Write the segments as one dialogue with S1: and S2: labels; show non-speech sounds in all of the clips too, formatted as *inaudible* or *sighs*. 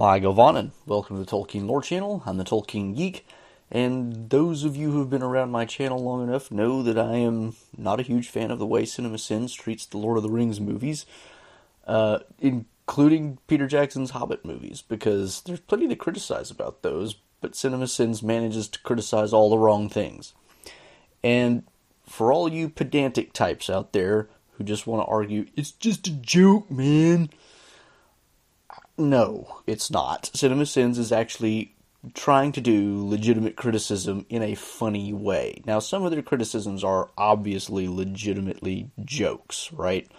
S1: Hi, Govannen. Welcome to the Tolkien Lore Channel. I'm the Tolkien Geek, and those of you who have been around my channel long enough know that I am not a huge fan of the way Cinema Sins treats the Lord of the Rings movies, uh, including Peter Jackson's Hobbit movies, because there's plenty to criticize about those, but Cinema Sins manages to criticize all the wrong things. And for all you pedantic types out there who just want to argue, it's just a joke, man no, it's not. Cinema Sins is actually trying to do legitimate criticism in a funny way. Now, some of their criticisms are obviously legitimately jokes, right?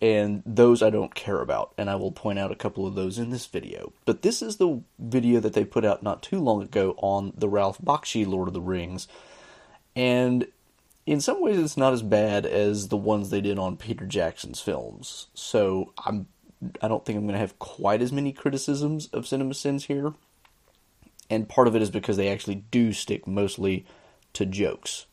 S1: And those I don't care about, and I will point out a couple of those in this video. But this is the video that they put out not too long ago on the Ralph Bakshi Lord of the Rings. And in some ways, it's not as bad as the ones they did on Peter Jackson's films. So I'm I don't think I'm going to have quite as many criticisms of Cinema Sins here. And part of it is because they actually do stick mostly to jokes.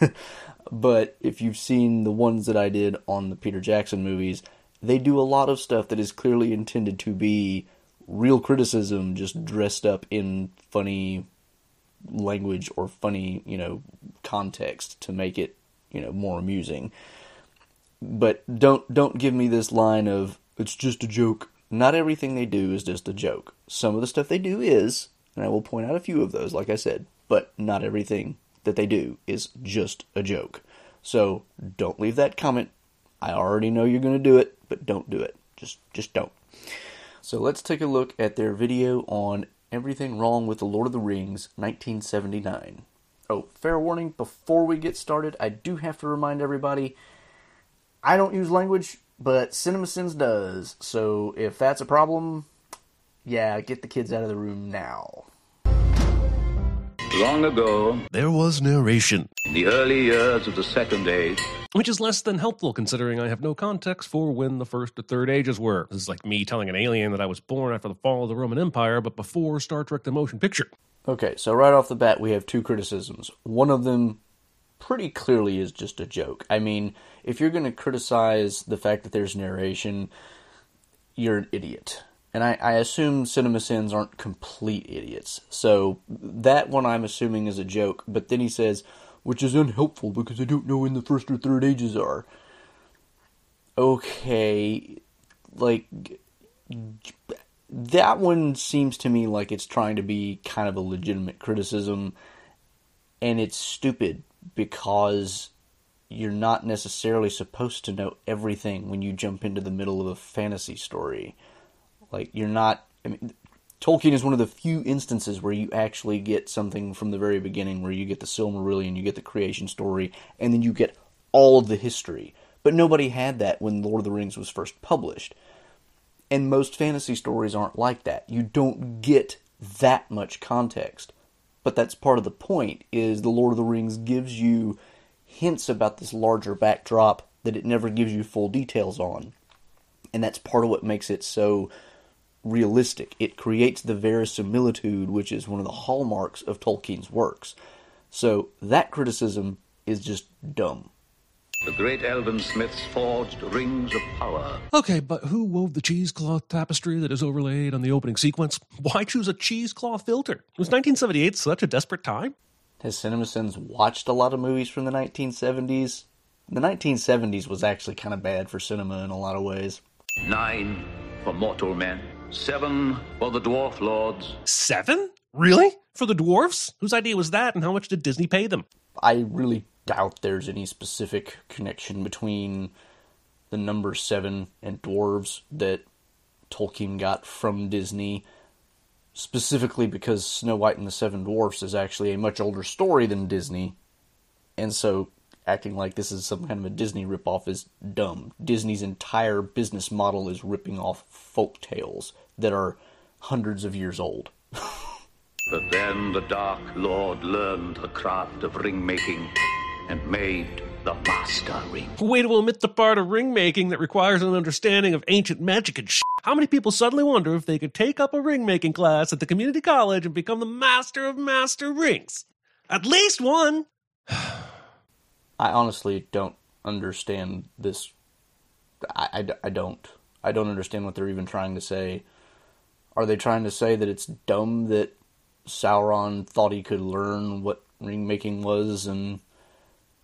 S1: *laughs* but if you've seen the ones that I did on the Peter Jackson movies, they do a lot of stuff that is clearly intended to be real criticism just dressed up in funny language or funny, you know, context to make it, you know, more amusing. But don't don't give me this line of it's just a joke. Not everything they do is just a joke. Some of the stuff they do is, and I will point out a few of those, like I said, but not everything that they do is just a joke. So don't leave that comment. I already know you're going to do it, but don't do it. Just just don't. So let's take a look at their video on Everything Wrong with the Lord of the Rings 1979. Oh, fair warning, before we get started, I do have to remind everybody I don't use language but CinemaSins does. So if that's a problem, yeah, get the kids out of the room now.
S2: Long ago,
S3: there was narration.
S2: In the early years of the Second Age.
S3: Which is less than helpful considering I have no context for when the First or Third Ages were. This is like me telling an alien that I was born after the fall of the Roman Empire, but before Star Trek the Motion Picture.
S1: Okay, so right off the bat, we have two criticisms. One of them pretty clearly is just a joke. I mean, if you're going to criticize the fact that there's narration, you're an idiot. And I, I assume Cinema Sins aren't complete idiots. So that one I'm assuming is a joke. But then he says, which is unhelpful because I don't know when the first or third ages are. Okay, like that one seems to me like it's trying to be kind of a legitimate criticism, and it's stupid because you're not necessarily supposed to know everything when you jump into the middle of a fantasy story. Like you're not. I mean, Tolkien is one of the few instances where you actually get something from the very beginning, where you get the Silmarillion, you get the creation story, and then you get all of the history. But nobody had that when Lord of the Rings was first published. And most fantasy stories aren't like that. You don't get that much context. But that's part of the point is the Lord of the Rings gives you hints about this larger backdrop that it never gives you full details on. And that's part of what makes it so realistic. It creates the verisimilitude, which is one of the hallmarks of Tolkien's works. So that criticism is just dumb.
S2: The great elven smiths forged rings of power.
S3: Okay, but who wove the cheesecloth tapestry that is overlaid on the opening sequence? Why choose a cheesecloth filter? Was 1978 such a desperate time?
S1: Has CinemaSins watched a lot of movies from the 1970s? The 1970s was actually kind of bad for cinema in a lot of ways.
S2: Nine for mortal men, seven for the dwarf lords.
S3: Seven? Really? For the dwarfs? Whose idea was that, and how much did Disney pay them?
S1: I really doubt there's any specific connection between the number seven and dwarves that Tolkien got from Disney, specifically because Snow White and the Seven Dwarfs is actually a much older story than Disney, and so acting like this is some kind of a Disney ripoff is dumb. Disney's entire business model is ripping off folk tales that are hundreds of years old. *laughs*
S2: but then the Dark Lord learned the craft of ring making and made the master ring.
S3: Way to omit the part of ring making that requires an understanding of ancient magic and shit. How many people suddenly wonder if they could take up a ring making class at the community college and become the master of master rings? At least one. *sighs*
S1: I honestly don't understand this. I, I, I don't. I don't understand what they're even trying to say Are they trying to say that it's dumb that Sauron thought he could learn what ring making was and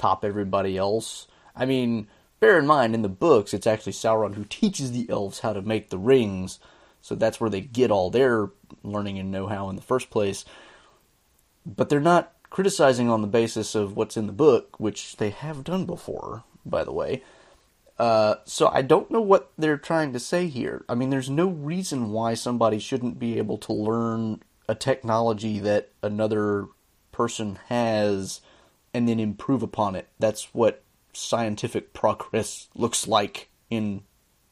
S1: top everybody else? I mean, bear in mind, in the books, it's actually Sauron who teaches the elves how to make the rings, so that's where they get all their learning and know how in the first place. But they're not criticizing on the basis of what's in the book, which they have done before, by the way. Uh, so I don't know what they're trying to say here. I mean, there's no reason why somebody shouldn't be able to learn a technology that another person has and then improve upon it. That's what scientific progress looks like in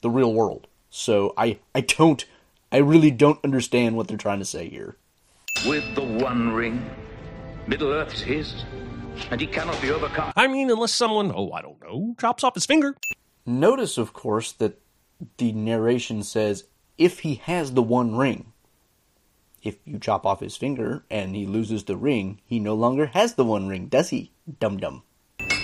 S1: the real world. So I I don't I really don't understand what they're trying to say here.
S2: With the One Ring, Middle Earth's his, and he cannot be overcome.
S3: I mean, unless someone, oh, I don't know, chops off his finger.
S1: Notice, of course, that the narration says if he has the One Ring. If you chop off his finger and he loses the ring, he no longer has the One Ring, does he? Dum dum.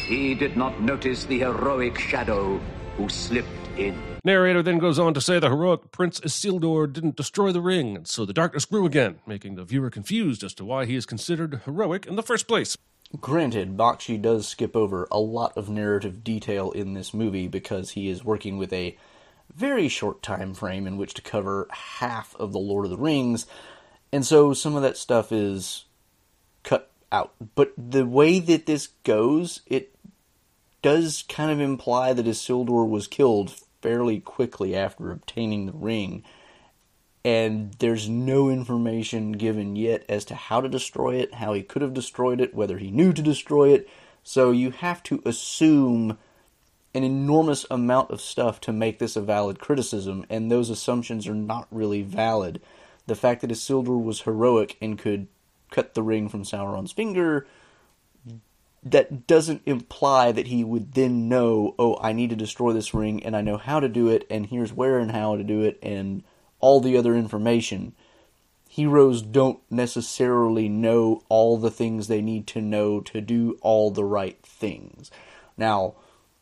S2: He did not notice the heroic shadow who slipped in.
S3: Narrator then goes on to say the heroic Prince Isildur didn't destroy the ring, and so the darkness grew again, making the viewer confused as to why he is considered heroic in the first place.
S1: Granted, Bakshi does skip over a lot of narrative detail in this movie because he is working with a very short time frame in which to cover half of the Lord of the Rings, and so some of that stuff is cut out. But the way that this goes, it does kind of imply that Isildur was killed fairly quickly after obtaining the ring, and there's no information given yet as to how to destroy it, how he could have destroyed it, whether he knew to destroy it. So you have to assume an enormous amount of stuff to make this a valid criticism, and those assumptions are not really valid. The fact that Isildur was heroic and could cut the ring from Sauron's finger that doesn't imply that he would then know, oh, I need to destroy this ring and I know how to do it and here's where and how to do it and all the other information. Heroes don't necessarily know all the things they need to know to do all the right things. Now,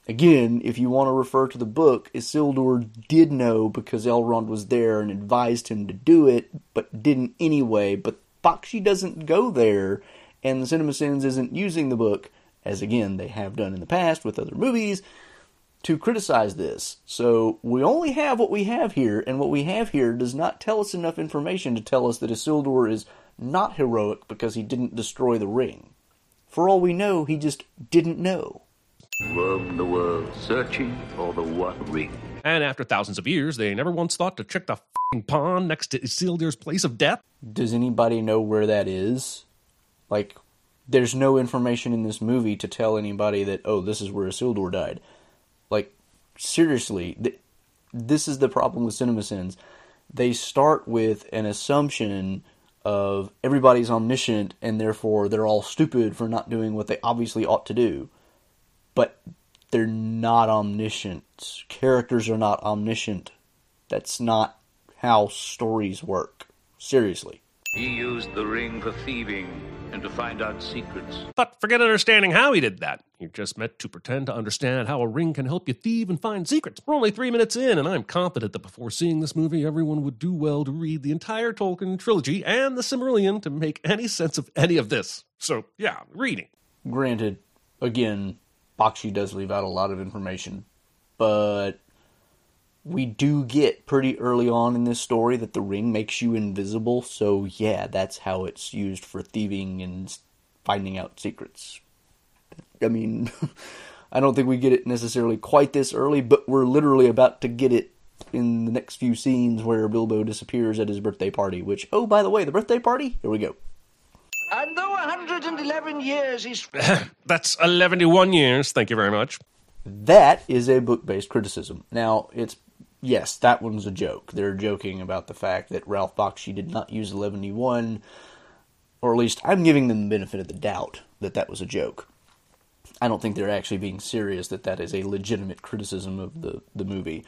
S1: again, if you want to refer to the book, Isildur did know because Elrond was there and advised him to do it, but didn't anyway. But Bakshi doesn't go there and the CinemaSins isn't using the book, as again they have done in the past with other movies, to criticize this. So we only have what we have here, and what we have here does not tell us enough information to tell us that Isildur is not heroic because he didn't destroy the ring. For all we know, he just didn't know.
S2: Roam the world searching for the One Ring.
S3: And after thousands of years, they never once thought to check the fing pond next to Isildur's place of death.
S1: Does anybody know where that is? Like, there's no information in this movie to tell anybody that, oh, this is where Isildur died. Like, seriously, th- this is the problem with CinemaSins. They start with an assumption of everybody's omniscient and therefore they're all stupid for not doing what they obviously ought to do. But they're not omniscient. Characters are not omniscient. That's not how stories work. Seriously.
S2: He used the ring for thieving and to find out secrets.
S3: But forget understanding how he did that. You're just meant to pretend to understand how a ring can help you thieve and find secrets. We're only three minutes in, and I'm confident that before seeing this movie, everyone would do well to read the entire Tolkien trilogy and the Silmarillion to make any sense of any of this. So, yeah, reading.
S1: Granted, again, Bakshi does leave out a lot of information, but we do get pretty early on in this story that the ring makes you invisible, so yeah, that's how it's used for thieving and finding out secrets. I mean, *laughs* I don't think we get it necessarily quite this early, but we're literally about to get it in the next few scenes where Bilbo disappears at his birthday party, which, oh, by the way, the birthday party? Here we go.
S4: And though 111 years is *laughs*
S3: That's 11 years. Thank you very much.
S1: That is a book based criticism. Now, it's yes, that one's a joke. They're joking about the fact that Ralph Bakshi did not use eleventy-one, or at least I'm giving them the benefit of the doubt that that was a joke. I don't think they're actually being serious that that is a legitimate criticism of the, the movie.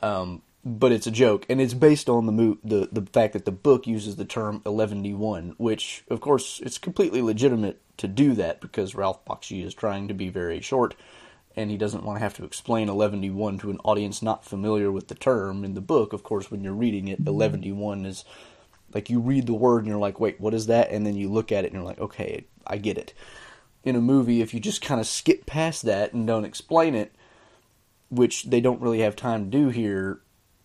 S1: Um, but it's a joke, and it's based on the, mo- the the fact that the book uses the term eleventy-one, which, of course, it's completely legitimate to do that because Ralph Bakshi is trying to be very short and he doesn't want to have to explain eleventy-one to an audience not familiar with the term. In the book, of course, when you're reading it, eleventy-one is like you read the word and you're like, wait, what is that? And then you look at it and you're like, okay, I get it. In a movie, if you just kind of skip past that and don't explain it, which they don't really have time to do here,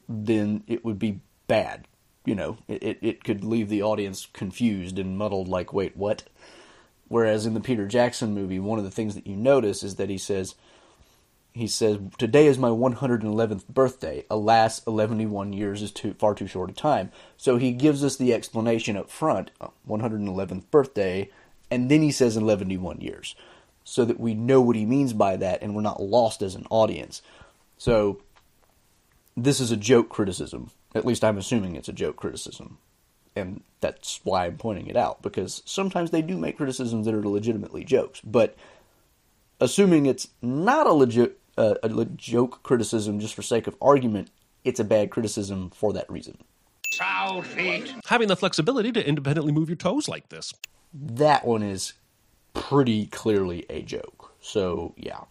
S1: then it would be bad. You know, it, it, could leave the audience confused and muddled, like, wait, what? Whereas in the Peter Jackson movie, one of the things that you notice is that he says, he says, "Today is my 111th birthday. Alas, 111 years is too far too short a time." So he gives us the explanation up front, uh, 111th birthday, and then he says 111 years, so that we know what he means by that, and we're not lost as an audience. So this is a joke criticism. At least I'm assuming it's a joke criticism and that's why I'm pointing it out because sometimes they do make criticisms that are legitimately jokes. But assuming it's not a legit uh, a le- joke criticism just for sake of argument, it's a bad criticism for that reason.
S4: Sound feet.
S3: Having the flexibility to independently move your toes like this.
S1: That one is pretty clearly a joke. So yeah.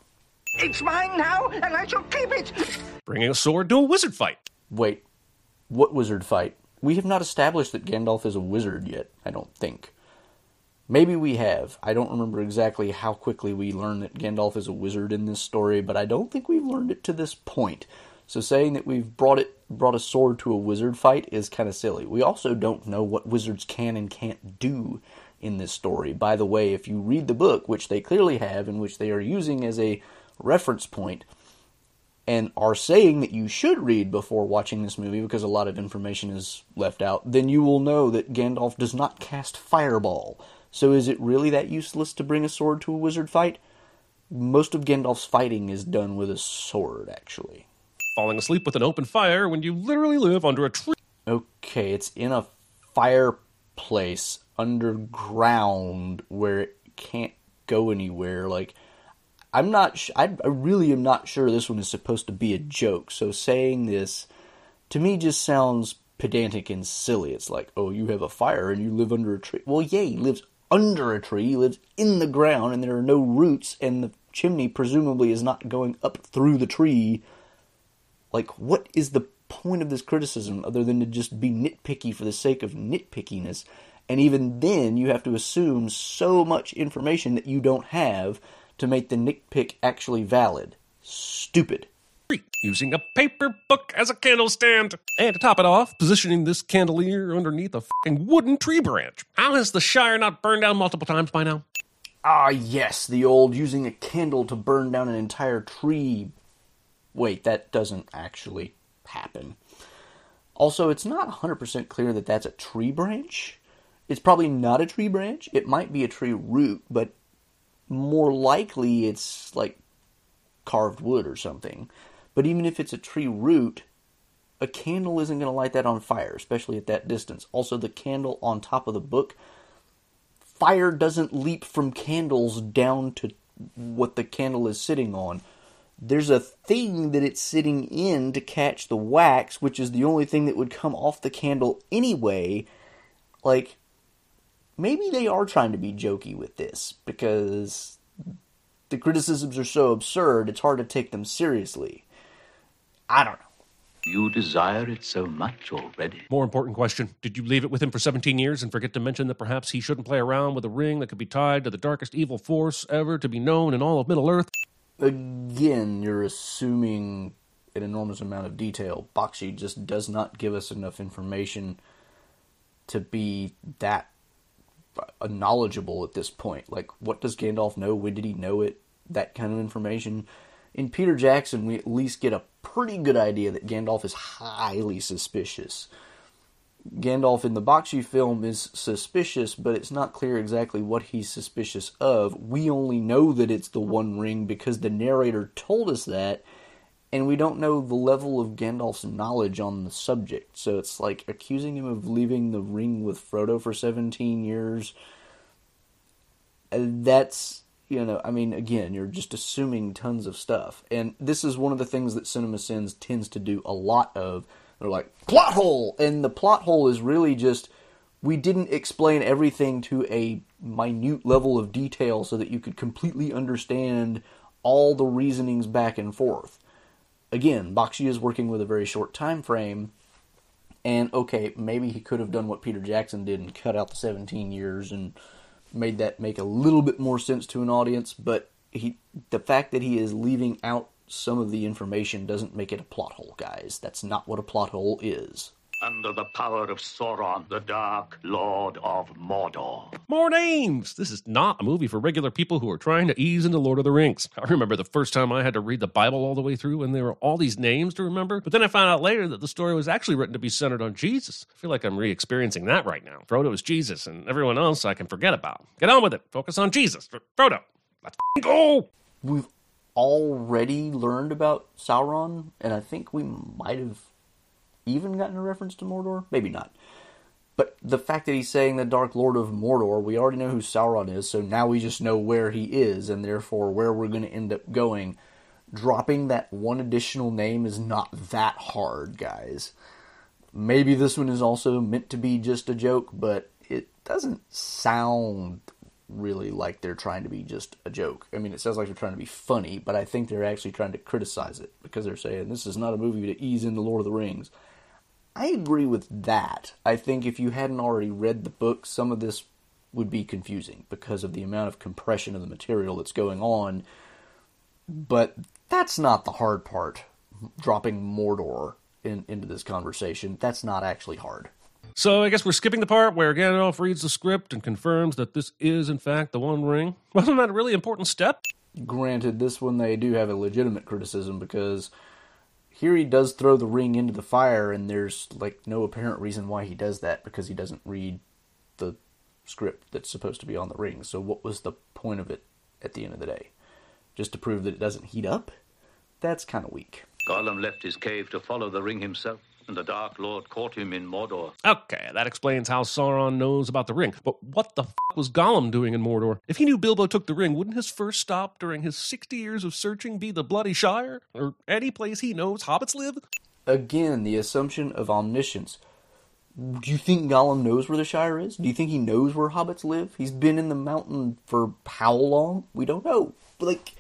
S4: It's mine now, and I shall keep it.
S3: Bringing a sword to a wizard fight.
S1: Wait, what wizard fight? We have not established that Gandalf is a wizard yet. I don't think. Maybe we have. I don't remember exactly how quickly we learned that Gandalf is a wizard in this story, but I don't think we've learned it to this point. So saying that we've brought it brought a sword to a wizard fight is kind of silly. We also don't know what wizards can and can't do in this story. By the way, if you read the book, which they clearly have and which they are using as a reference point, and are saying that you should read before watching this movie because a lot of information is left out, then you will know that Gandalf does not cast fireball. So is it really that useless to bring a sword to a wizard fight? Most of Gandalf's fighting is done with a sword, actually.
S3: Falling asleep with an open fire when you literally live under a tree.
S1: Okay, it's in a fireplace underground where it can't go anywhere. Like, I'm not. Sh- I, I really am not sure this one is supposed to be a joke. So saying this to me just sounds pedantic and silly. It's like, oh, you have a fire and you live under a tree. Well, yeah, he lives under a tree. He lives in the ground, and there are no roots, and the chimney presumably is not going up through the tree. Like, what is the point of this criticism other than to just be nitpicky for the sake of nitpickiness? And even then, you have to assume so much information that you don't have to make the nitpick actually valid. Stupid.
S3: using a paper book as a candle stand. And to top it off, positioning this candelier underneath a fucking wooden tree branch. How has the Shire not burned down multiple times by now?
S1: Ah, yes, the old using a candle to burn down an entire tree. Wait, that doesn't actually happen. Also, it's not 100% clear that that's a tree branch. It's probably not a tree branch. It might be a tree root, but more likely it's like carved wood or something. But even if it's a tree root, a candle isn't going to light that on fire, especially at that distance. Also, the candle on top of the book, fire doesn't leap from candles down to what the candle is sitting on. There's a thing that it's sitting in to catch the wax, which is the only thing that would come off the candle anyway. Like, maybe they are trying to be jokey with this because the criticisms are so absurd, it's hard to take them seriously. I don't know.
S2: You desire it so much already.
S3: More important question Did you leave it with him for 17 years and forget to mention that perhaps he shouldn't play around with a ring that could be tied to the darkest evil force ever to be known in all of Middle Earth?
S1: Again, you're assuming an enormous amount of detail. Bakshi just does not give us enough information to be that knowledgeable at this point. Like, what does Gandalf know? When did he know it? That kind of information. In Peter Jackson, we at least get a pretty good idea that Gandalf is highly suspicious. Gandalf in the Bakshi film is suspicious, but it's not clear exactly what he's suspicious of. We only know that it's the One Ring because the narrator told us that, and we don't know the level of Gandalf's knowledge on the subject. So it's like accusing him of leaving the ring with Frodo for 17 years. Uh, that's, you know, I mean, again, you're just assuming tons of stuff. And this is one of the things that Cinema Sins tends to do a lot of. They're like, plot hole! And the plot hole is really just we didn't explain everything to a minute level of detail so that you could completely understand all the reasonings back and forth. Again, Bakshi is working with a very short time frame, and okay, maybe he could have done what Peter Jackson did and cut out the 17 years and made that make a little bit more sense to an audience, but he the fact that he is leaving out some of the information doesn't make it a plot hole, guys. That's not what a plot hole is.
S2: Under the power of Sauron, the Dark Lord of Mordor.
S3: More names! This is not a movie for regular people who are trying to ease into Lord of the Rings. I remember the first time I had to read the Bible all the way through and there were all these names to remember, but then I found out later that the story was actually written to be centered on Jesus. I feel like I'm re experiencing that right now. Frodo is Jesus, and everyone else I can forget about. Get on with it. Focus on Jesus. Frodo, let's go!
S1: We've already learned about Sauron, and I think we might have even gotten a reference to Mordor? Maybe not. But the fact that he's saying the Dark Lord of Mordor, we already know who Sauron is, so now we just know where he is, and therefore where we're going to end up going. Dropping that one additional name is not that hard, guys. Maybe this one is also meant to be just a joke, but it doesn't sound really like they're trying to be just a joke. I mean, it sounds like they're trying to be funny, but I think they're actually trying to criticize it because they're saying this is not a movie to ease into Lord of the Rings. I agree with that. I think if you hadn't already read the book, some of this would be confusing because of the amount of compression of the material that's going on. But that's not the hard part. Dropping Mordor in, into this conversation, that's not actually hard.
S3: So I guess we're skipping the part where Gandalf reads the script and confirms that this is, in fact, the One Ring. *laughs* Wasn't that a really important step?
S1: Granted, this one they do have a legitimate criticism because here he does throw the ring into the fire, and there's like no apparent reason why he does that because he doesn't read the script that's supposed to be on the ring. So, what was the point of it at the end of the day? Just to prove that it doesn't heat up? That's kind of weak.
S2: Gollum left his cave to follow the ring himself and the Dark Lord caught him in Mordor.
S3: Okay, that explains how Sauron knows about the ring. But what the f was Gollum doing in Mordor? If he knew Bilbo took the ring, wouldn't his first stop during his 60 years of searching be the Bloody Shire? Or any place he knows hobbits live?
S1: Again, the assumption of omniscience. Do you think Gollum knows where the Shire is? Do you think he knows where hobbits live? He's been in the mountain for how long? We don't know. Like,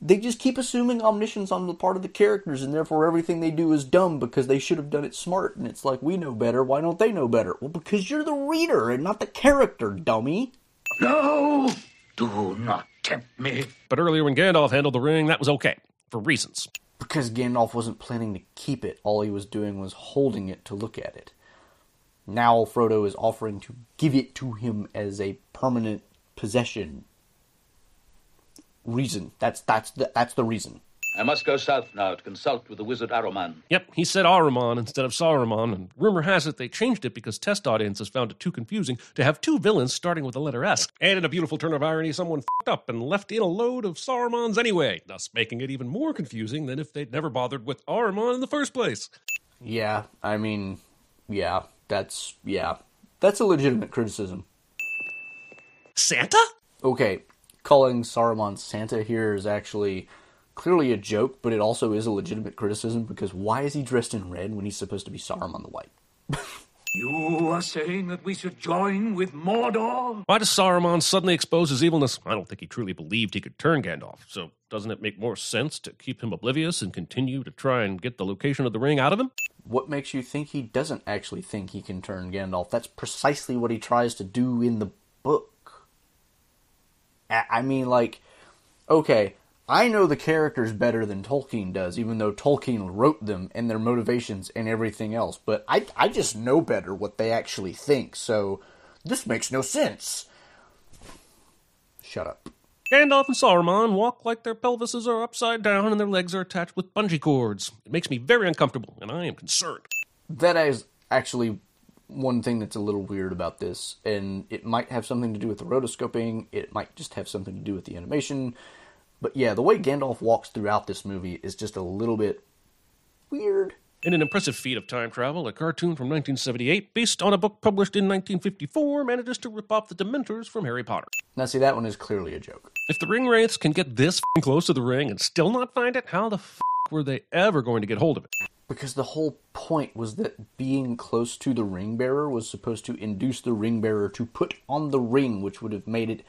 S1: they just keep assuming omniscience on the part of the characters, and therefore everything they do is dumb because they should have done it smart. And it's like, we know better. Why don't they know better? Well, because you're the reader and not the character, dummy.
S2: No! Do not tempt me.
S3: But earlier, when Gandalf handled the ring, that was okay, for reasons.
S1: Because Gandalf wasn't planning to keep it, all he was doing was holding it to look at it. Now Frodo is offering to give it to him as a permanent possession reason. That's that's the, that's the reason.
S2: I must go south now to consult with the wizard Aruman.
S3: Yep, he said Aruman instead of Saruman, and rumor has it they changed it because test audiences found it too confusing to have two villains starting with the letter S. And in a beautiful turn of irony, someone fucked up and left in a load of Sarumans anyway, thus making it even more confusing than if they'd never bothered with Aruman in the first place.
S1: Yeah, I mean, yeah, that's yeah, that's a legitimate criticism.
S3: Santa?
S1: Okay, calling Saruman Santa here is actually clearly a joke, but it also is a legitimate criticism because why is he dressed in red when he's supposed to be Saruman the White? *laughs*
S2: you are saying that we should join with Mordor?
S3: Why does Saruman suddenly expose his evilness? I don't think he truly believed he could turn Gandalf, so doesn't it make more sense to keep him oblivious and continue to try and get the location of the ring out of him?
S1: What makes you think he doesn't actually think he can turn Gandalf? That's precisely what he tries to do in the book. I mean, like, okay, I know the characters better than Tolkien does, even though Tolkien wrote them and their motivations and everything else. But I, I just know better what they actually think, so this makes no sense. Shut up.
S3: Gandalf and Saruman walk like their pelvises are upside down and their legs are attached with bungee cords. It makes me very uncomfortable, and I am concerned.
S1: That is actually one thing that's a little weird about this, and it might have something to do with the rotoscoping, it might just have something to do with the animation. But yeah, the way Gandalf walks throughout this movie is just a little bit weird.
S3: In an impressive feat of time travel, a cartoon from 1978, based on a book published in 1954, manages to rip off the Dementors from Harry Potter.
S1: Now, see, that one is clearly a joke.
S3: If the ring wraiths can get this close to the ring and still not find it, how the f were they ever going to get hold of it?
S1: Because the whole point was that being close to the ring bearer was supposed to induce the ring bearer to put on the ring, which would have made it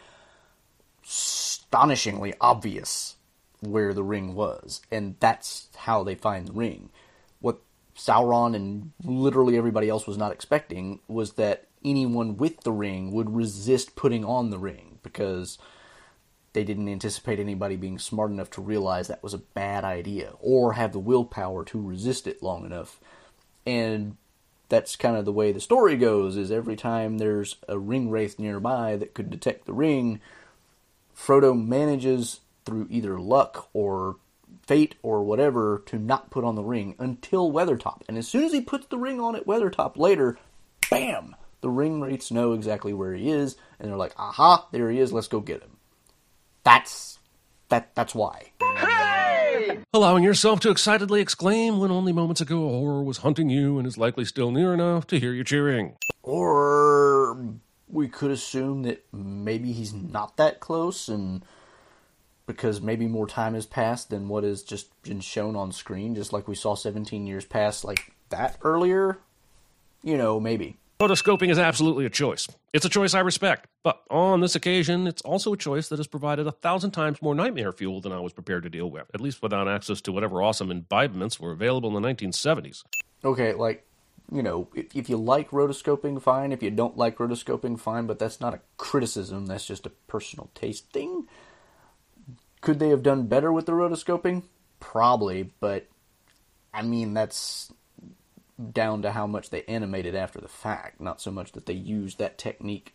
S1: astonishingly obvious where the ring was, and that's how they find the ring. What Sauron and literally everybody else was not expecting was that anyone with the ring would resist putting on the ring because they didn't anticipate anybody being smart enough to realize that was a bad idea or have the willpower to resist it long enough. And that's kind of the way the story goes is every time there's a ring wraith nearby that could detect the ring, Frodo manages through either luck or fate or whatever to not put on the ring until Weathertop. And as soon as he puts the ring on at Weathertop later, bam, the ring wraiths know exactly where he is and they're like, "Aha, there he is, let's go get him." That's that that's why. Hey!
S3: Allowing yourself to excitedly exclaim when only moments ago a horror was hunting you and is likely still near enough to hear you cheering.
S1: Or we could assume that maybe he's not that close and because maybe more time has passed than what has just been shown on screen, just like we saw 17 years pass like that earlier. You know, maybe.
S3: Rotoscoping is absolutely a choice. It's a choice I respect, but on this occasion, it's also a choice that has provided a thousand times more nightmare fuel than I was prepared to deal with, at least without access to whatever awesome imbibements were available in the 1970s.
S1: Okay, like, you know, if you like rotoscoping, fine. If you don't like rotoscoping, fine, but that's not a criticism, that's just a personal taste thing. Could they have done better with the rotoscoping? Probably, but I mean, that's down to how much they animated after the fact, not so much that they used that technique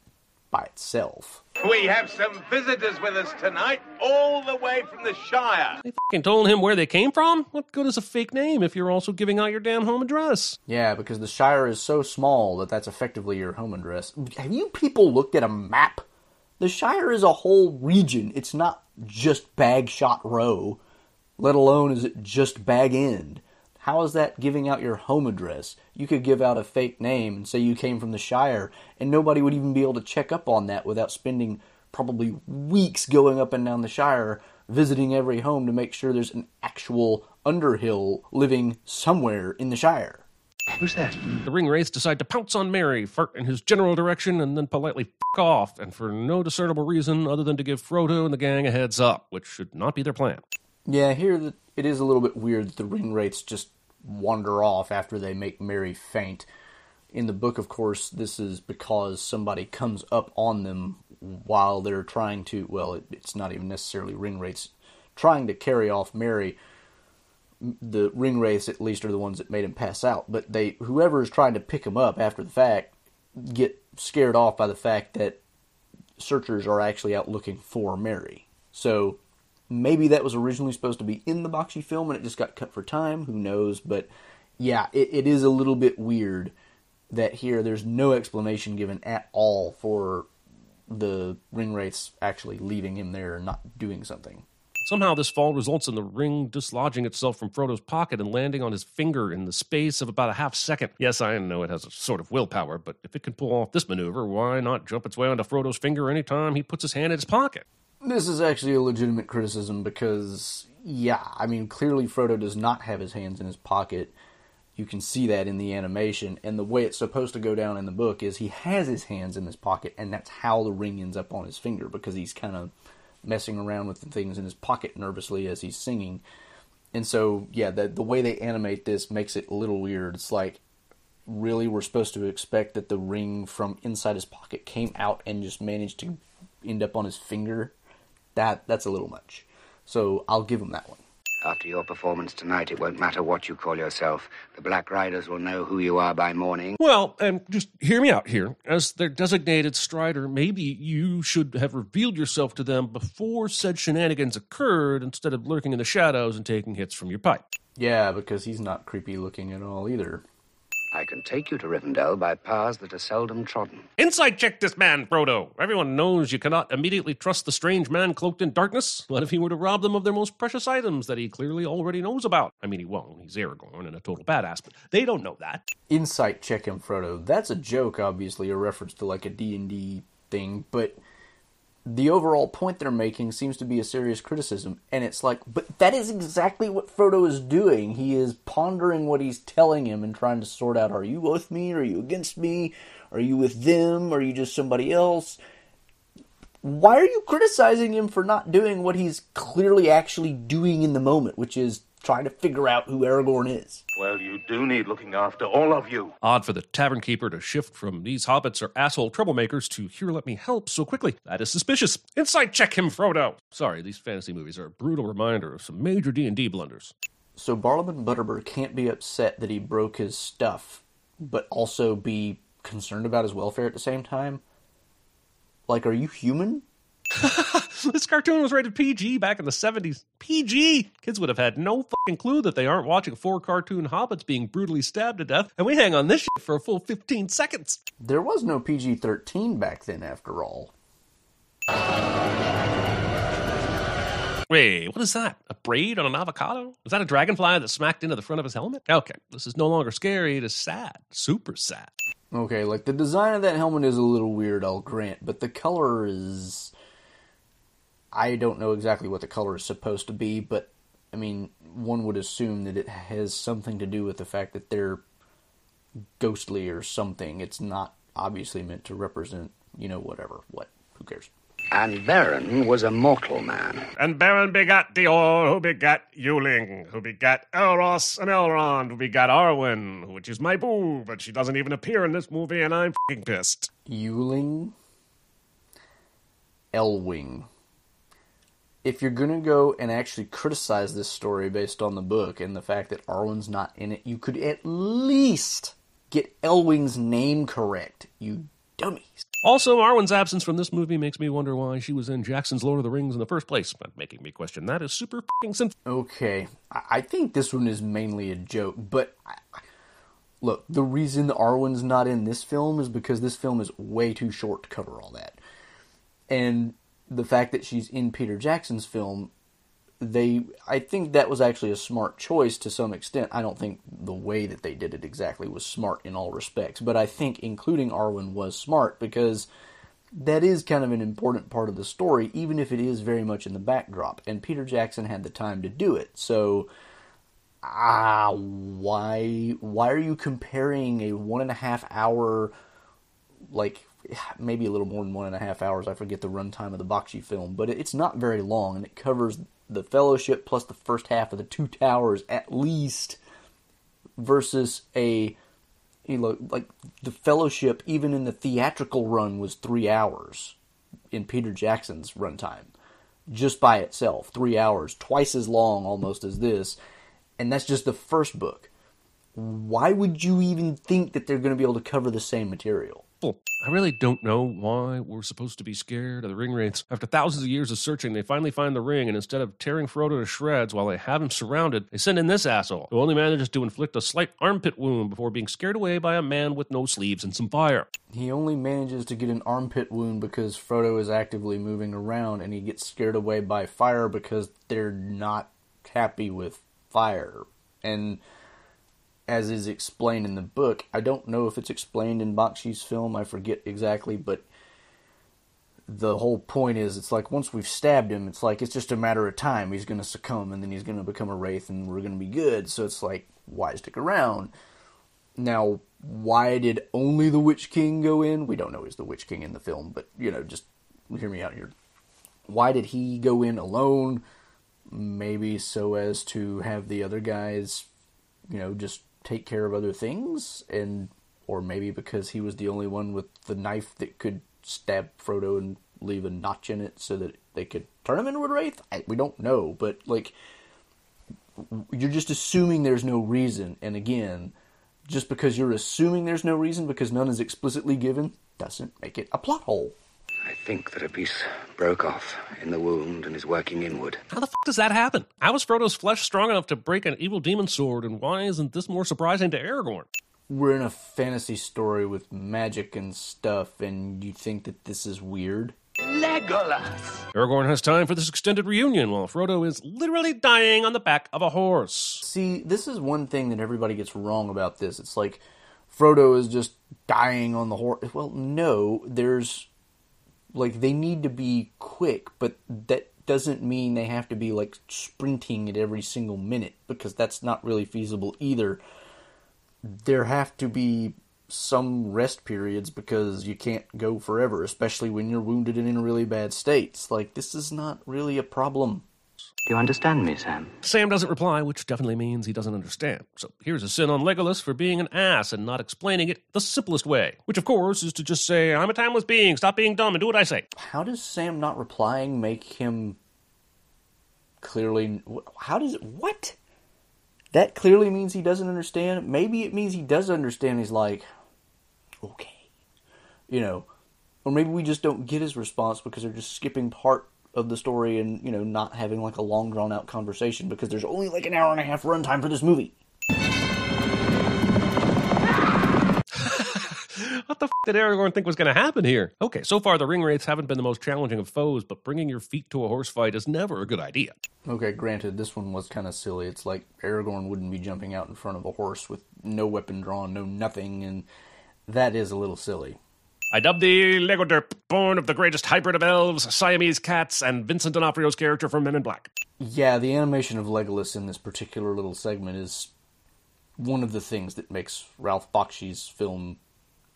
S1: by itself.
S5: We have some visitors with us tonight, all the way from the Shire.
S3: They fucking told him where they came from? What good is a fake name if you're also giving out your damn home address?
S1: Yeah, because the Shire is so small that that's effectively your home address. Have you people looked at a map? The Shire is a whole region. It's not just Bagshot Row, let alone is it just Bag End. How is that giving out your home address? You could give out a fake name and say you came from the Shire, and nobody would even be able to check up on that without spending probably weeks going up and down the Shire, visiting every home to make sure there's an actual Underhill living somewhere in the Shire.
S5: Who's that?
S3: The ring wraiths decide to pounce on Merry, fart in his general direction, and then politely f off, and for no discernible reason other than to give Frodo and the gang a heads up, which should not be their plan.
S1: Yeah, here it is a little bit weird that the ring wraiths just wander off after they make Merry faint. In the book, of course, this is because somebody comes up on them while they're trying to. Well, it, it's not even necessarily ring wraiths trying to carry off Merry. The ring wraiths, at least, are the ones that made him pass out. But they, whoever is trying to pick him up after the fact, get scared off by the fact that searchers are actually out looking for Merry. So maybe that was originally supposed to be in the Bakshi film and it just got cut for time. Who knows? But yeah, it, it is a little bit weird that here there's no explanation given at all for the ring wraiths actually leaving him there and not doing something.
S3: Somehow, this fall results in the ring dislodging itself from Frodo's pocket and landing on his finger in the space of about a half second. Yes, I know it has a sort of willpower, but if it can pull off this maneuver, why not jump its way onto Frodo's finger anytime he puts his hand in his pocket?
S1: This is actually a legitimate criticism because, yeah, I mean, clearly Frodo does not have his hands in his pocket. You can see that in the animation, and the way it's supposed to go down in the book is he has his hands in his pocket, and that's how the ring ends up on his finger because he's kind of messing around with the things in his pocket nervously as he's singing. And so, yeah, the, the way they animate this makes it a little weird. It's like, really, we're supposed to expect that the ring from inside his pocket came out and just managed to end up on his finger? That That's a little much. So I'll give him that one.
S6: After your performance tonight, it won't matter what you call yourself. The Black Riders will know who you are by morning.
S3: Well, and just hear me out here. As their designated strider, maybe you should have revealed yourself to them before said shenanigans occurred instead of lurking in the shadows and taking hits from your pipe.
S1: Yeah, because he's not creepy looking at all either.
S6: I can take you to Rivendell by paths that are seldom trodden.
S3: Insight check this man, Frodo. Everyone knows you cannot immediately trust the strange man cloaked in darkness. What if he were to rob them of their most precious items that he clearly already knows about? I mean, he won't. He's Aragorn and a total badass, but they don't know that.
S1: Insight check him, Frodo. That's a joke, obviously, a reference to like a D&D thing, but the overall point they're making seems to be a serious criticism. And it's like, but that is exactly what Frodo is doing. He is pondering what he's telling him and trying to sort out are you with me? Are you against me? Are you with them? Are you just somebody else? why are you criticizing him for not doing what he's clearly actually doing in the moment, which is trying to figure out who Aragorn is?
S5: Well, you do need looking after, all of you.
S3: Odd for the tavern keeper to shift from these hobbits are asshole troublemakers to here let me help so quickly. That is suspicious. Insight check him, Frodo. Sorry, these fantasy movies are a brutal reminder of some major D&D blunders.
S1: So Barliman Butterbur can't be upset that he broke his stuff, but also be concerned about his welfare at the same time? Like, are you human? *laughs* *laughs*
S3: this cartoon was rated PG back in the 70s. PG! Kids would have had no fucking clue that they aren't watching four cartoon hobbits being brutally stabbed to death, and we hang on this shit for a full 15 seconds.
S1: There was no PG 13 back then, after all.
S3: Wait, what is that? A braid on an avocado? Is that a dragonfly that smacked into the front of his helmet? Okay, this is no longer scary, it is sad. Super sad.
S1: Okay, like the design of that helmet is a little weird, I'll grant, but the color is. I don't know exactly what the color is supposed to be, but I mean, one would assume that it has something to do with the fact that they're ghostly or something. It's not obviously meant to represent, you know, whatever. What? Who cares?
S6: And Beren was a mortal man.
S3: And Baron begat Dior, who begat Yuling, who begat Elros and Elrond, who begat Arwen, which is my boo, but she doesn't even appear in this movie, and I'm fucking pissed.
S1: Yuling, Elwing. If you're gonna go and actually criticize this story based on the book and the fact that Arwen's not in it, you could at least get Elwing's name correct. You dummies.
S3: Also, Arwen's absence from this movie makes me wonder why she was in Jackson's Lord of the Rings in the first place, but making me question that is super fucking sinful.
S1: Okay, I I think this one is mainly a joke, but I- look, the reason Arwen's not in this film is because this film is way too short to cover all that. And the fact that she's in Peter Jackson's film, they I think that was actually a smart choice to some extent. I don't think the way that they did it exactly was smart in all respects, but I think including Arwen was smart because that is kind of an important part of the story, even if it is very much in the backdrop. And Peter Jackson had the time to do it. So, ah, why why are you comparing a one and a half hour, like maybe a little more than one and a half hours? I forget the runtime of the Bakshi film, but it's not very long, and it covers the Fellowship plus the first half of the Two Towers at least, versus a you know, like the Fellowship, even in the theatrical run, was three hours in Peter Jackson's runtime, just by itself, three hours, twice as long almost as this, and that's just the first book. Why would you even think that they're going to be able to cover the same material?
S3: I really don't know why we're supposed to be scared of the ring wraiths. After thousands of years of searching, they finally find the ring, and instead of tearing Frodo to shreds while they have him surrounded, they send in this asshole, who only manages to inflict a slight armpit wound before being scared away by a man with no sleeves and some fire.
S1: He only manages to get an armpit wound because Frodo is actively moving around, and he gets scared away by fire because they're not happy with fire. And as is explained in the book, I don't know if it's explained in Bakshi's film, I forget exactly, but the whole point is it's like once we've stabbed him, it's like it's just a matter of time. He's going to succumb and then he's going to become a wraith and we're going to be good. So it's like, why stick around? Now, why did only the Witch King go in? We don't know he's the Witch King in the film, but you know, just hear me out here. Why did he go in alone? Maybe so as to have the other guys, you know, just take care of other things and or maybe because he was the only one with the knife that could stab Frodo and leave a notch in it so that they could turn him into a wraith. I, we don't know, but like you're just assuming there's no reason. And again, just because you're assuming there's no reason because none is explicitly given doesn't make it a plot hole.
S6: I think that a piece broke off in the wound and is working inward.
S3: How the fuck does that happen? How is Frodo's flesh strong enough to break an evil demon sword, and why isn't this more surprising to Aragorn?
S1: We're in a fantasy story with magic and stuff, and you think that this is weird?
S5: Legolas!
S3: Aragorn has time for this extended reunion while Frodo is literally dying on the back of a horse.
S1: See, this is one thing that everybody gets wrong about this. It's like Frodo is just dying on the horse. Well, no, there's like they need to be quick, but that doesn't mean they have to be like sprinting at every single minute because that's not really feasible either. There have to be some rest periods because you can't go forever, especially when you're wounded and in really bad states. Like, this is not really a problem.
S6: Do you understand me, Sam?
S3: Sam doesn't reply, which definitely means he doesn't understand. So here's a sin on Legolas for being an ass and not explaining it the simplest way, which of course is to just say, I'm a timeless being, stop being dumb and do what I say.
S1: How does Sam not replying make him clearly. How does it. What? That clearly means he doesn't understand. Maybe it means he does understand. He's like, okay. You know, or maybe we just don't get his response because they're just skipping part of the story and you know not having like a long drawn out conversation because there's only like an hour and a half runtime for this movie. *laughs*
S3: what the f did Aragorn think was going to happen here? Okay, so far the ring wraiths haven't been the most challenging of foes, but bringing your feet to a horse fight is never a good idea.
S1: Okay, granted, this one was kind of silly. It's like Aragorn wouldn't be jumping out in front of a horse with no weapon drawn, no nothing, and that is a little silly.
S3: I dub thee Legoderp, born of the greatest hybrid of elves, Siamese cats, and Vincent D'Onofrio's character from Men in Black.
S1: Yeah, the animation of Legolas in this particular little segment is one of the things that makes Ralph Bakshi's film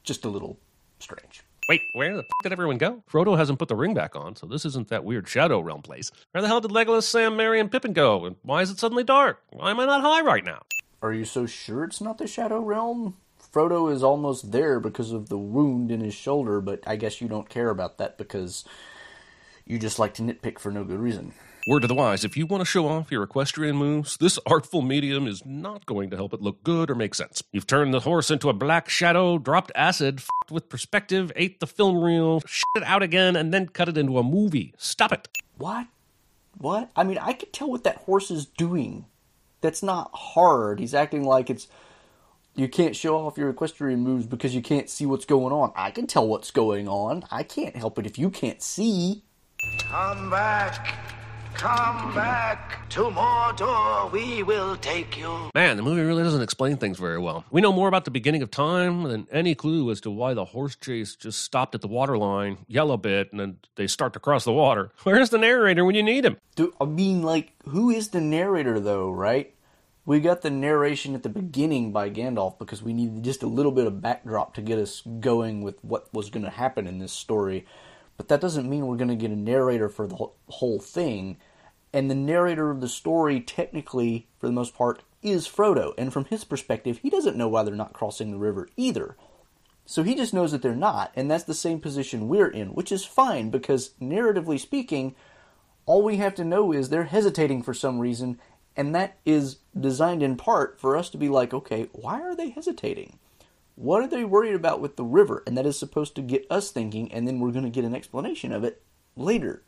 S1: just a little strange.
S3: Wait, where the f- did everyone go? Frodo hasn't put the ring back on, so this isn't that weird Shadow Realm place. Where the hell did Legolas, Sam, Merry, and Pippin go? And why is it suddenly dark? Why am I not high right now?
S1: Are you so sure it's not the Shadow Realm? Frodo is almost there because of the wound in his shoulder, but I guess you don't care about that because you just like to nitpick for no good reason.
S3: Word to the wise, if you want to show off your equestrian moves, this artful medium is not going to help it look good or make sense. You've turned the horse into a black shadow, dropped acid, f***ed with perspective, ate the film reel, shit it out again, and then cut it into a movie. Stop it.
S1: What? What? I mean, I could tell what that horse is doing. That's not hard. He's acting like it's. You can't show off your equestrian moves because you can't see what's going on. I can tell what's going on. I can't help it if you can't see.
S4: Come back. Come back to Mordor. We will take you.
S3: Man, the movie really doesn't explain things very well. We know more about the beginning of time than any clue as to why the horse chase just stopped at the waterline, yell a bit, and then they start to cross the water. *laughs* Where's the narrator when you need him?
S1: Do, I mean, like, who is the narrator, though, right? We got the narration at the beginning by Gandalf because we needed just a little bit of backdrop to get us going with what was going to happen in this story. But that doesn't mean we're going to get a narrator for the whole- thing. And the narrator of the story, technically, for the most part, is Frodo. And from his perspective, he doesn't know why they're not crossing the river either. So he just knows that they're not, and that's the same position we're in, which is fine because, narratively speaking, all we have to know is they're hesitating for some reason, and that is designed in part for us to be like, okay, why are they hesitating? What are they worried about with the river? And that is supposed to get us thinking, and then we're going to get an explanation of it later,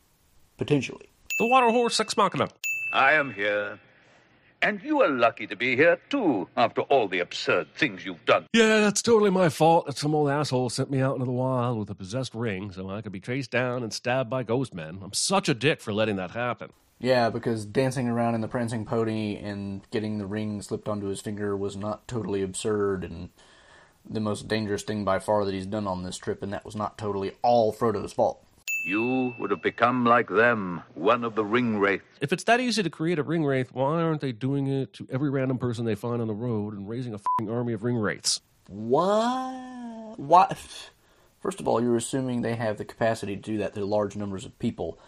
S1: potentially.
S3: The water horse ex machina.
S2: I am here. And you are lucky to be here, too, after all the absurd things you've done.
S3: Yeah, that's totally my fault that some old asshole sent me out into the wild with a possessed ring so I could be chased down and stabbed by ghost men. I'm such a dick for letting that happen.
S1: Yeah, because dancing around in the prancing pony and getting the ring slipped onto his finger was not totally absurd and the most dangerous thing by far that he's done on this trip, and that was not totally all Frodo's fault.
S2: You would have become like them, one of the ring wraiths.
S3: If it's that easy to create a ring wraith, why aren't they doing it to every random person they find on the road and raising a fing army of ring wraiths?
S1: What? What? First of all, you're assuming they have the capacity to do that to large numbers of people,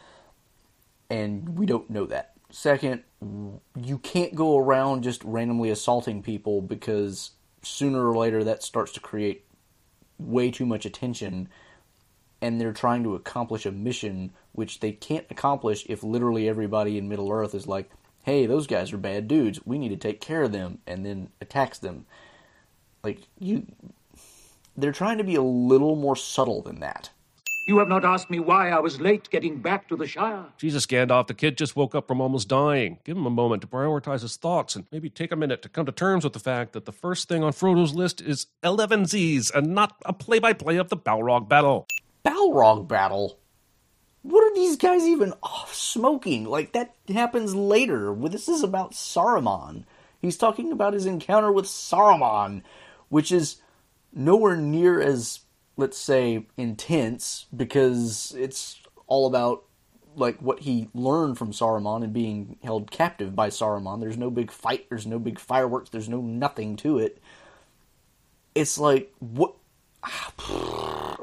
S1: and we don't know that. Second, you can't go around just randomly assaulting people because sooner or later that starts to create way too much attention, and they're trying to accomplish a mission which they can't accomplish if literally everybody in Middle Earth is like, hey, those guys are bad dudes, we need to take care of them, and then attacks them. Like, you. They're trying to be a little more subtle than that.
S7: You have not asked me why I was late getting back to the Shire.
S3: Jesus, Gandalf, the kid just woke up from almost dying. Give him a moment to prioritize his thoughts and maybe take a minute to come to terms with the fact that the first thing on Frodo's list is 11 Z's and not a play by play of the Balrog battle.
S1: Balrog battle. What are these guys even off smoking? Like that happens later. This is about Saruman. He's talking about his encounter with Saruman, which is nowhere near as let's say intense because it's all about like what he learned from Saruman and being held captive by Saruman. There's no big fight, there's no big fireworks, there's no nothing to it. it's like what? *sighs*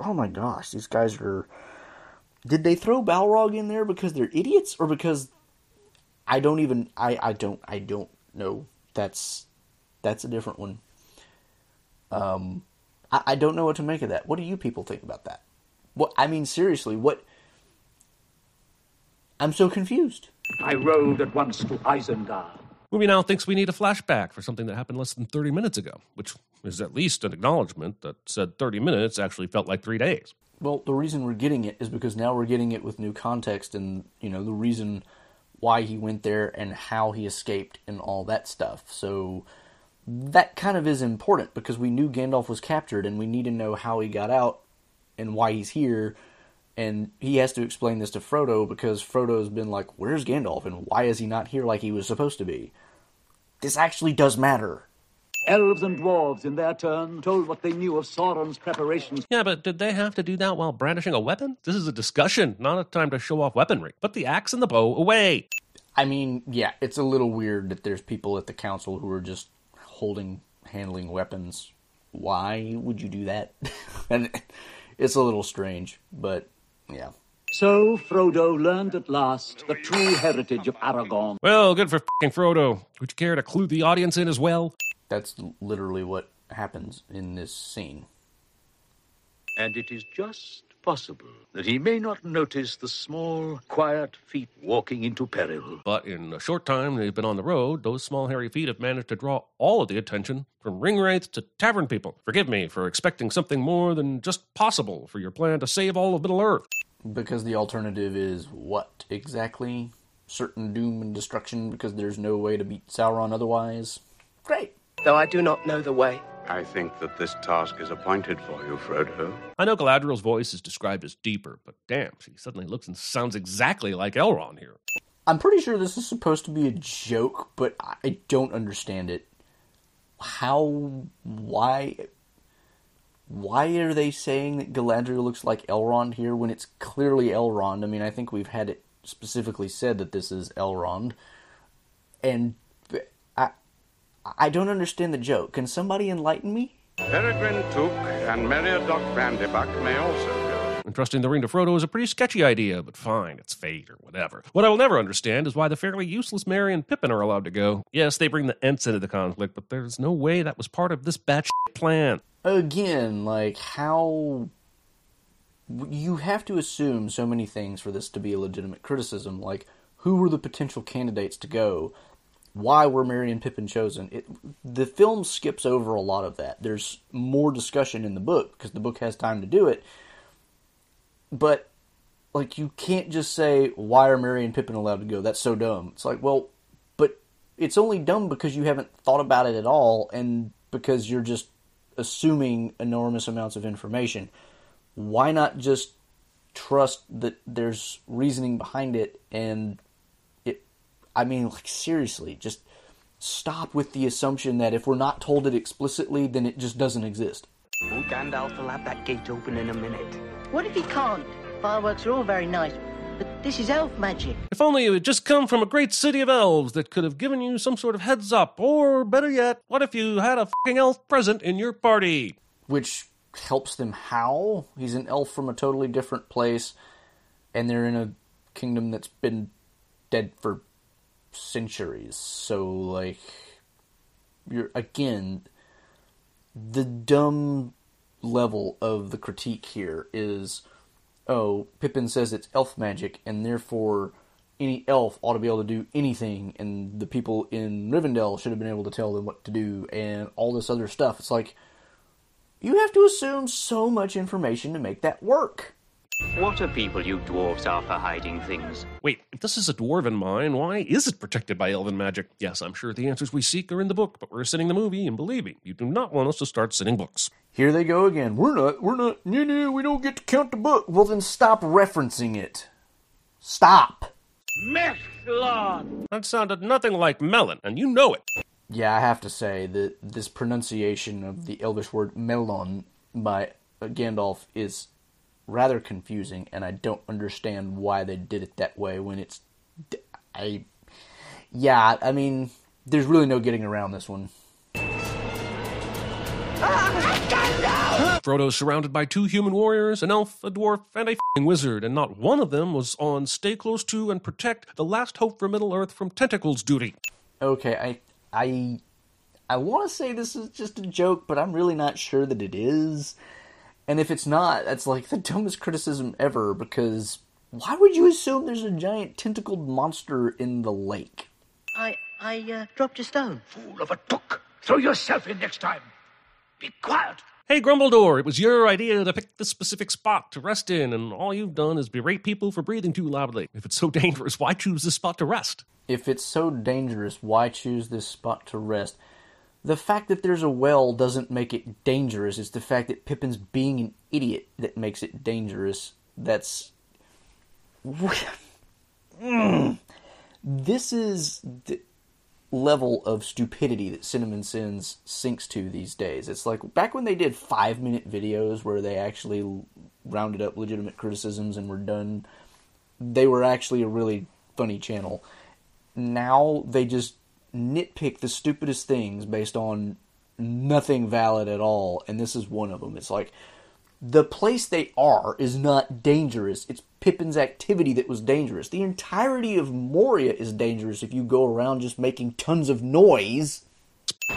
S1: Oh my gosh, these guys are. Did they throw Balrog in there because they're idiots, or because I don't even I I don't I don't know. That's that's a different one. Um, I, I don't know what to make of that. What do you people think about that? What I mean, seriously, what? I'm so confused.
S7: I rode at once to Isengard.
S3: Movie now thinks we need a flashback for something that happened less than 30 minutes ago, which is at least an acknowledgement that said 30 minutes actually felt like three days.
S1: Well, the reason we're getting it is because now we're getting it with new context and, you know, the reason why he went there and how he escaped and all that stuff. So that kind of is important because we knew Gandalf was captured and we need to know how he got out and why he's here. And he has to explain this to Frodo because Frodo's been like, Where's Gandalf and why is he not here like he was supposed to be? This actually does matter.
S7: Elves and dwarves, in their turn, told what they knew of Sauron's preparations.
S3: Yeah, but did they have to do that while brandishing a weapon? This is a discussion, not a time to show off weaponry. Put the axe and the bow away.
S1: I mean, yeah, it's a little weird that there's people at the council who are just holding, handling weapons. Why would you do that? *laughs* and it's a little strange, but yeah.
S7: So Frodo learned at last the true heritage of Aragorn.
S3: Well, good for fing Frodo. Would you care to clue the audience in as well?
S1: That's literally what happens in this scene.
S2: And it is just possible that he may not notice the small, quiet feet walking into peril.
S3: But in a short time they've been on the road, those small hairy feet have managed to draw all of the attention from ring wraiths to tavern people. Forgive me for expecting something more than just possible for your plan to save all of Middle Earth.
S1: Because the alternative is what exactly? Certain doom and destruction because there's no way to beat Sauron otherwise? Great.
S8: Though I do not know the way.
S9: I think that this task is appointed for you, Frodo.
S3: I know Galadriel's voice is described as deeper, but damn, she suddenly looks and sounds exactly like Elrond here.
S1: I'm pretty sure this is supposed to be a joke, but I don't understand it. How? Why? Why are they saying that Galadriel looks like Elrond here when it's clearly Elrond? I mean, I think we've had it specifically said that this is Elrond, and I I don't understand the joke. Can somebody enlighten me?
S9: Peregrine Took and Meriadoc Brandybuck may also go.
S3: Entrusting the ring to Frodo is a pretty sketchy idea, but fine, it's fate or whatever. What I will never understand is why the fairly useless Merry and Pippin are allowed to go. Yes, they bring the Ents into the conflict, but there's no way that was part of this batch plan.
S1: Again, like how you have to assume so many things for this to be a legitimate criticism. Like, who were the potential candidates to go? Why were Merry and Pippin chosen? It, the film skips over a lot of that. There's more discussion in the book because the book has time to do it. But, like, you can't just say, why are Merry and Pippin allowed to go? That's so dumb. It's like, well, but it's only dumb because you haven't thought about it at all and because you're just assuming enormous amounts of information why not just trust that there's reasoning behind it and I mean like seriously just stop with the assumption that if we're not told it explicitly then it just doesn't exist.
S8: Oh, Gandalf will have that gate open in a minute.
S10: What if he can't? Fireworks are all very nice, but this is elf magic.
S3: If only it had just come from a great city of elves that could have given you some sort of heads up, or better yet, what if you had a fucking elf present in your party?
S1: Which helps them how? He's an elf from a totally different place, and they're in a kingdom that's been dead for centuries. So, like, you're again, the dumb level of the critique here is oh, Pippin says it's elf magic, and therefore any elf ought to be able to do anything, and the people in Rivendell should have been able to tell them what to do, and all this other stuff. It's like, you have to assume so much information to make that work.
S11: What are people you dwarves are for hiding things?
S3: Wait, if this is a dwarven mine, why is it protected by elven magic? Yes, I'm sure the answers we seek are in the book, but we're sitting the movie, and believe me, you do not want us to start sitting books.
S1: Here they go again. We're not, we're not, no, no, we don't get to count the book. Well, then stop referencing it. Stop.
S3: Mechlon! That sounded nothing like melon, and you know it.
S1: Yeah, I have to say that this pronunciation of the Elvish word mellon by Gandalf is rather confusing, and I don't understand why they did it that way when it's. I. Yeah, I mean, there's really no getting around this one.
S3: Frodo's surrounded by two human warriors, an elf, a dwarf, and a fing wizard, and not one of them was on stay close to and protect the last hope for Middle Earth from tentacles duty.
S1: Okay, I I I want to say this is just a joke, but I'm really not sure that it is. And if it's not, that's like the *laughs* dumbest criticism ever because why would you assume there's a giant tentacled monster in the lake?
S10: I I uh, dropped a stone.
S4: Fool of a took. Throw yourself in next time. Be quiet.
S3: Hey, Grumbledore, it was your idea to pick this specific spot to rest in, and all you've done is berate people for breathing too loudly. If it's so *laughs* dangerous, why choose this spot to rest?
S1: If it's so dangerous, why choose this spot to rest? The fact that there's a well doesn't make it dangerous. It's the fact that Pippin's being an idiot that makes it dangerous. That's. *laughs* This is the level of stupidity that Cinema Sins sinks to these days. It's like back when they did five minute videos where they actually rounded up legitimate criticisms and were done, they were actually a really funny channel. Now they just nitpick the stupidest things based on nothing valid at all, and this is one of them. It's like the place they are is not dangerous. It's Pippin's activity that was dangerous. The entirety of Moria is dangerous if you go around just making tons of noise.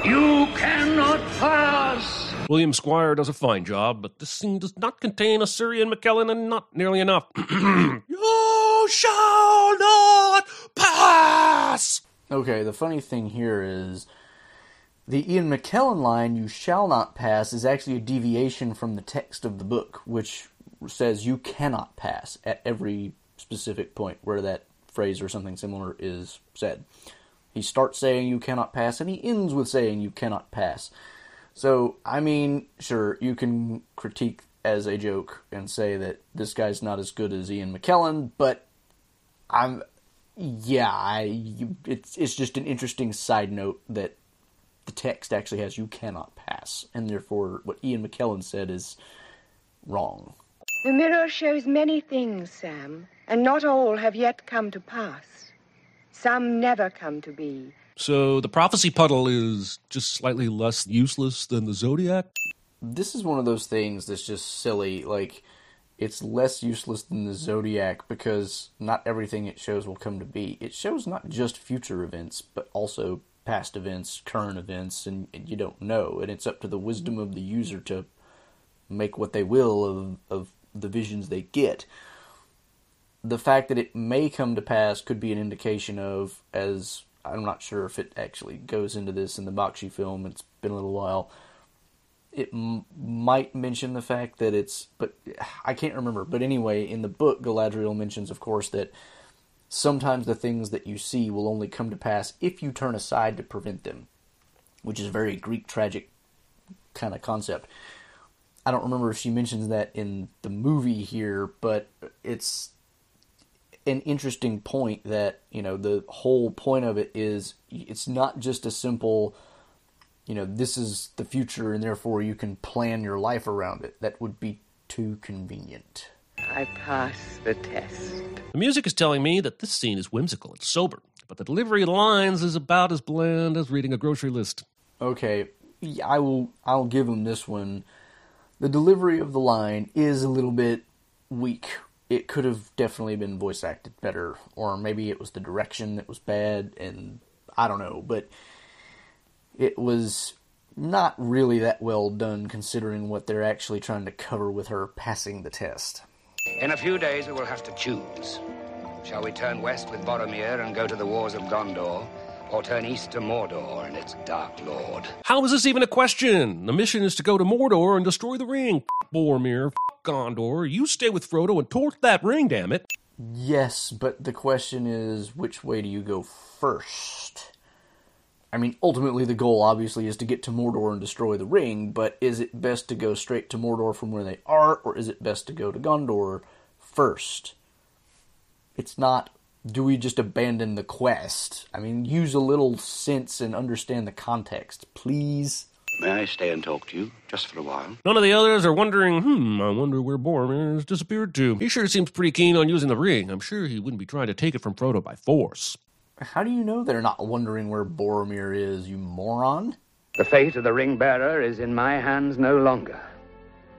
S4: You cannot pass.
S3: William Squire does a fine job, but this scene does not contain a Sir Ian McKellen and not nearly enough. *clears throat* you shall not pass!
S1: Okay, the funny thing here is the Ian McKellen line, you shall not pass, is actually a deviation from the text of the book, which says you cannot pass at every specific point where that phrase or something similar is said. He starts saying you cannot pass and he ends with saying you cannot pass. So, I mean, sure, you can critique as a joke and say that this guy's not as good as Ian McKellen, but I'm yeah, I, you, it's it's just an interesting side note that the text actually has "you cannot pass," and therefore what Ian McKellen said is wrong.
S12: The mirror shows many things, Sam, and not all have yet come to pass. Some never come to be.
S3: So the prophecy puddle is just slightly less useless than the zodiac.
S1: This is one of those things that's just silly. Like it's less useless than the zodiac because not everything it shows will come to be. It shows not just future events, but also past events, current events, and, and you don't know. And it's up to the wisdom of the user to make what they will of, of the visions they get. The fact that it may come to pass could be an indication of, as I'm not sure if it actually goes into this in the Bakshi film, it's been a little while. It m- might mention the fact that it's, but I can't remember. But anyway, in the book, Galadriel mentions, of course, that sometimes the things that you see will only come to pass if you turn aside to prevent them, which is a very Greek tragic kind of concept. I don't remember if she mentions that in the movie here, but it's an interesting point that, you know, the whole point of it is it's not just a simple, you know, this is the future and therefore you can plan your life around it. That would be too convenient.
S12: I pass the test.
S3: The music is telling me that this scene is whimsical and sober, but the delivery of the lines is about as bland as reading a grocery list.
S1: Okay, I will I'll give him this one. The delivery of the line is a little bit weak. It could have definitely been voice acted better, or maybe it was the direction that was bad, and I don't know, but it was not really that well done considering what they're actually trying to cover with her passing the test.
S6: In a few days, we will have to choose. Shall we turn west with Boromir and go to the wars of Gondor, or turn east to Mordor and its Dark Lord?
S3: How is this even a question? The mission is to go to Mordor and destroy the ring. F- Boromir, f- Gondor. You stay with Frodo and torch that ring, damn it.
S1: Yes, but the question is which way do you go first? I mean, ultimately, the goal obviously is to get to Mordor and destroy the ring, but is it best to go straight to Mordor from where they are, or is it best to go to Gondor first? It's not, do we just abandon the quest? I mean, use a little sense and understand the context, please.
S6: May I stay and talk to you just for a while?
S3: None of the others are wondering, hmm, I wonder where Boromir has disappeared to. He sure seems pretty keen on using the ring. I'm sure he wouldn't be trying to take it from Frodo by force.
S1: How do you know they're not wondering where Boromir is, you moron?
S6: The fate of the ring bearer is in my hands no longer.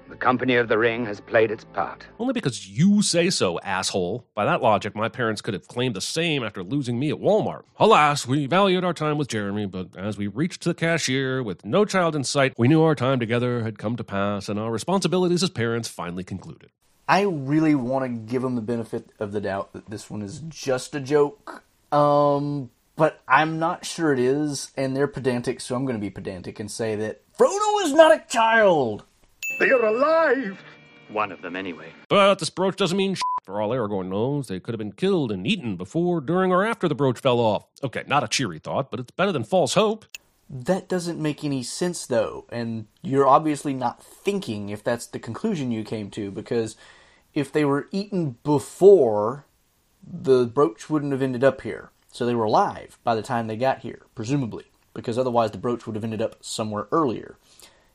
S6: The Company of the Ring has played its part.
S3: Only because you say so, asshole. By that logic, my parents could have claimed the same after losing me at Walmart. Alas, we valued our time with Jeremy, but as we reached the cashier with no child in sight, we knew our time together had come to pass and our responsibilities as parents finally concluded.
S1: I really want to give them the benefit of the doubt that this one is just a joke. Um, but I'm not sure it is, and they're pedantic, so I'm going to be pedantic and say that Frodo is not a child.
S5: They are alive.
S11: One of them, anyway.
S3: But this brooch doesn't mean shit. For all Aragorn knows, they could have been killed and eaten before, during, or after the brooch fell off. Okay, not a cheery thought, but it's better than false hope.
S1: That doesn't make any sense, though, and you're obviously not thinking if that's the conclusion you came to, because if they were eaten before, the brooch wouldn't have ended up here. So they were alive by the time they got here, presumably, because otherwise the brooch would have ended up somewhere earlier.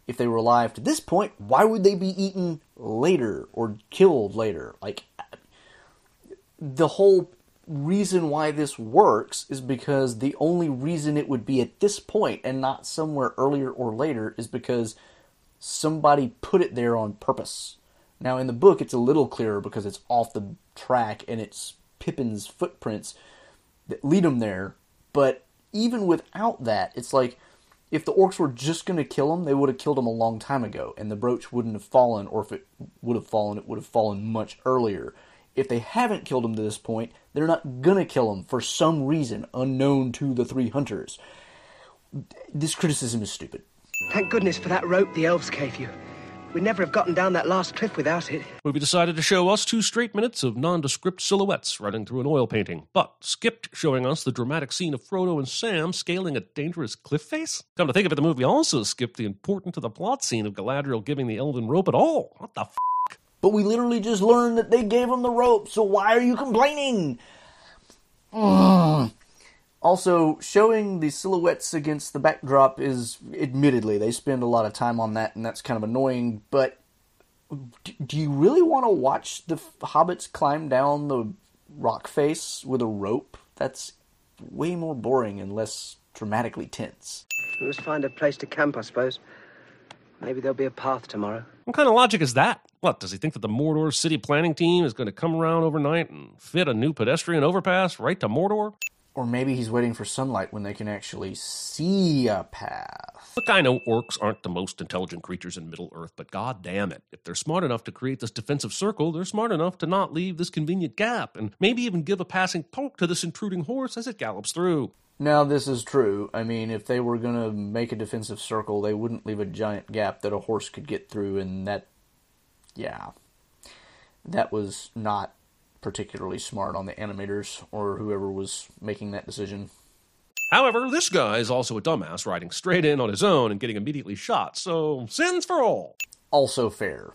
S1: If they were alive to this point, why would they be eaten later or killed later? Like, the whole reason why this works is because the only reason it would be at this point and not somewhere earlier or later is because somebody put it there on purpose. Now, in the book, it's a little clearer because it's off the track and it's Pippin's footprints that lead him there. But even without that, it's like if the orcs were just going to kill him, they would have killed him a long time ago, and the brooch wouldn't have fallen, or if it would have fallen, it would have fallen much earlier. If they haven't killed him to this point, they're not going to kill him for some reason unknown to the three hunters. This criticism is stupid.
S8: Thank goodness for that rope the elves gave you. We'd never have gotten down that last cliff without it.
S3: Movie decided to show us two straight minutes of nondescript silhouettes running through an oil painting, but skipped showing us the dramatic scene of Frodo and Sam scaling a dangerous cliff face. Come to think of it, the movie also skipped the important to the plot scene of Galadriel giving the elven rope at all. What the f?
S1: But we literally just learned that they gave him the rope, so why are you complaining? Ugh. Also, showing the silhouettes against the backdrop is, admittedly, they spend a lot of time on that, and that's kind of annoying, but do you really want to watch the hobbits climb down the rock face with a rope? That's way more boring and less dramatically tense.
S8: We must find a place to camp, I suppose. Maybe there'll be a path tomorrow.
S3: What kind of logic is that? What, does he think that the Mordor city planning team is going to come around overnight and fit a new pedestrian overpass right to Mordor?
S1: Or maybe he's waiting for sunlight when they can actually see a path.
S3: Look, I know orcs aren't the most intelligent creatures in Middle Earth, but god damn it. If they're smart enough to create this defensive circle, they're smart enough to not leave this convenient gap, and maybe even give a passing poke to this intruding horse as it gallops through.
S1: Now, this is true. I mean, if they were going to make a defensive circle, they wouldn't leave a giant gap that a horse could get through, and that. Yeah. That was not particularly smart on the animators or whoever was making that decision.
S3: However, this guy is also a dumbass riding straight in on his own and getting immediately shot, so sins for all.
S1: Also fair.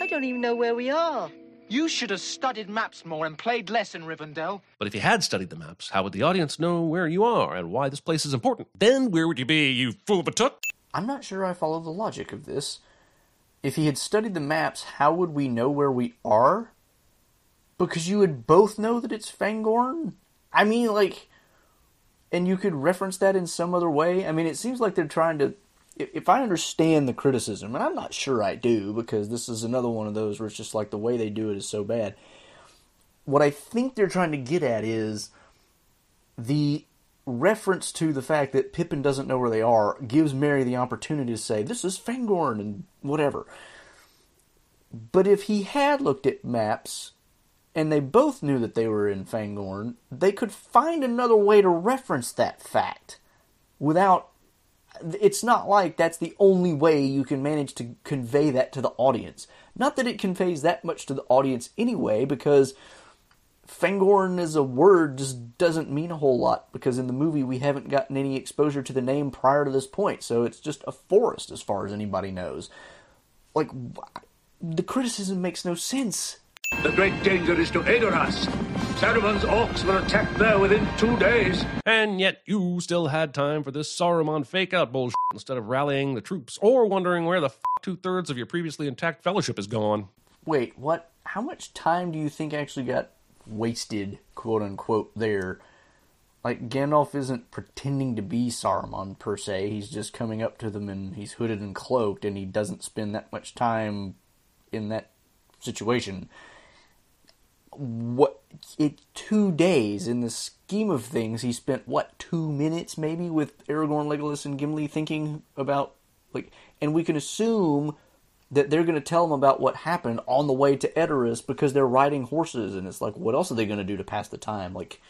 S10: I don't even know where we are.
S13: You should have studied maps more and played less in Rivendell.
S3: But if you had studied the maps, how would the audience know where you are and why this place is important? Then where would you be, you fool of a took?
S1: I'm not sure I follow the logic of this. If he had studied the maps, how would we know where we are? Because you would both know that it's Fangorn? I mean, like, and you could reference that in some other way? I mean, it seems like they're trying to. If I understand the criticism, and I'm not sure I do, because this is another one of those where it's just like the way they do it is so bad. What I think they're trying to get at is the reference to the fact that Pippin doesn't know where they are gives Merry the opportunity to say, This is Fangorn, and whatever. But if he had looked at maps and they both knew that they were in Fangorn, they could find another way to reference that fact without. It's not like that's the only way you can manage to convey that to the audience. Not that it conveys that much to the audience anyway, because Fangorn as a word just doesn't mean a whole lot, because in the movie we haven't gotten any exposure to the name prior to this point, so it's just a forest as far as anybody knows. Like, the criticism makes no sense.
S5: The great danger is to Edoras. Saruman's orcs will attack there within two days.
S3: And yet you still had time for this Saruman fake out bullshit instead of rallying the troops or wondering where the f- two thirds of your previously intact fellowship is gone.
S1: Wait, what? How much time do you think actually got wasted, quote unquote, there? Like, Gandalf isn't pretending to be Saruman per se. He's just coming up to them and he's hooded and cloaked, and he doesn't spend that much time in that situation. What it two days in the scheme of things, he spent what two minutes maybe with Aragorn, Legolas, and Gimli thinking about like, and we can assume that they're going to tell him about what happened on the way to Edoras because they're riding horses, and it's like, what else are they going to do to pass the time? Like,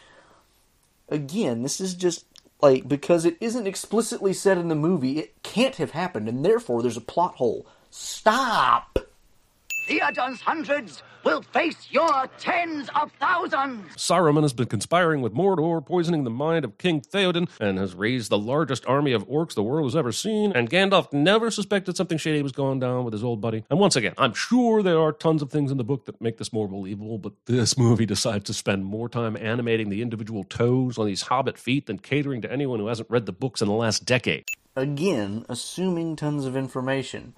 S1: again, this is just like because it isn't explicitly said in the movie, it can't have happened, and therefore there's a plot hole. Stop.
S4: Theoden's hundreds will face your tens of thousands.
S3: Saruman has been conspiring with Mordor, poisoning the mind of King Theoden, and has raised the largest army of orcs the world has ever seen. And Gandalf never suspected something shady was going down with his old buddy. And once again, I'm sure there are tons of things in the book that make this more believable, but this *laughs* movie decides to spend more time animating the individual toes on these hobbit feet than catering to anyone who hasn't read the books in the last decade.
S1: Again, assuming tons of information.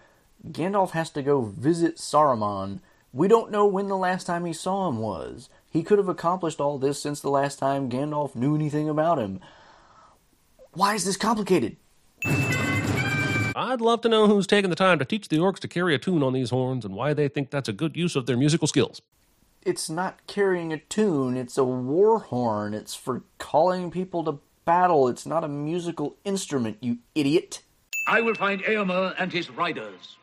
S1: Gandalf has to go visit Saruman. We don't know when the last time he saw him was. He could have accomplished all this since the last time Gandalf knew anything about him. Why is this complicated?
S3: I'd love to know who's taking the time to teach the orcs to carry a tune on these horns and why they think that's a good use of their musical skills.
S1: It's not carrying a tune, it's a war horn. It's for calling people to battle. It's not a musical instrument, you idiot.
S5: I will find Eomer and his riders.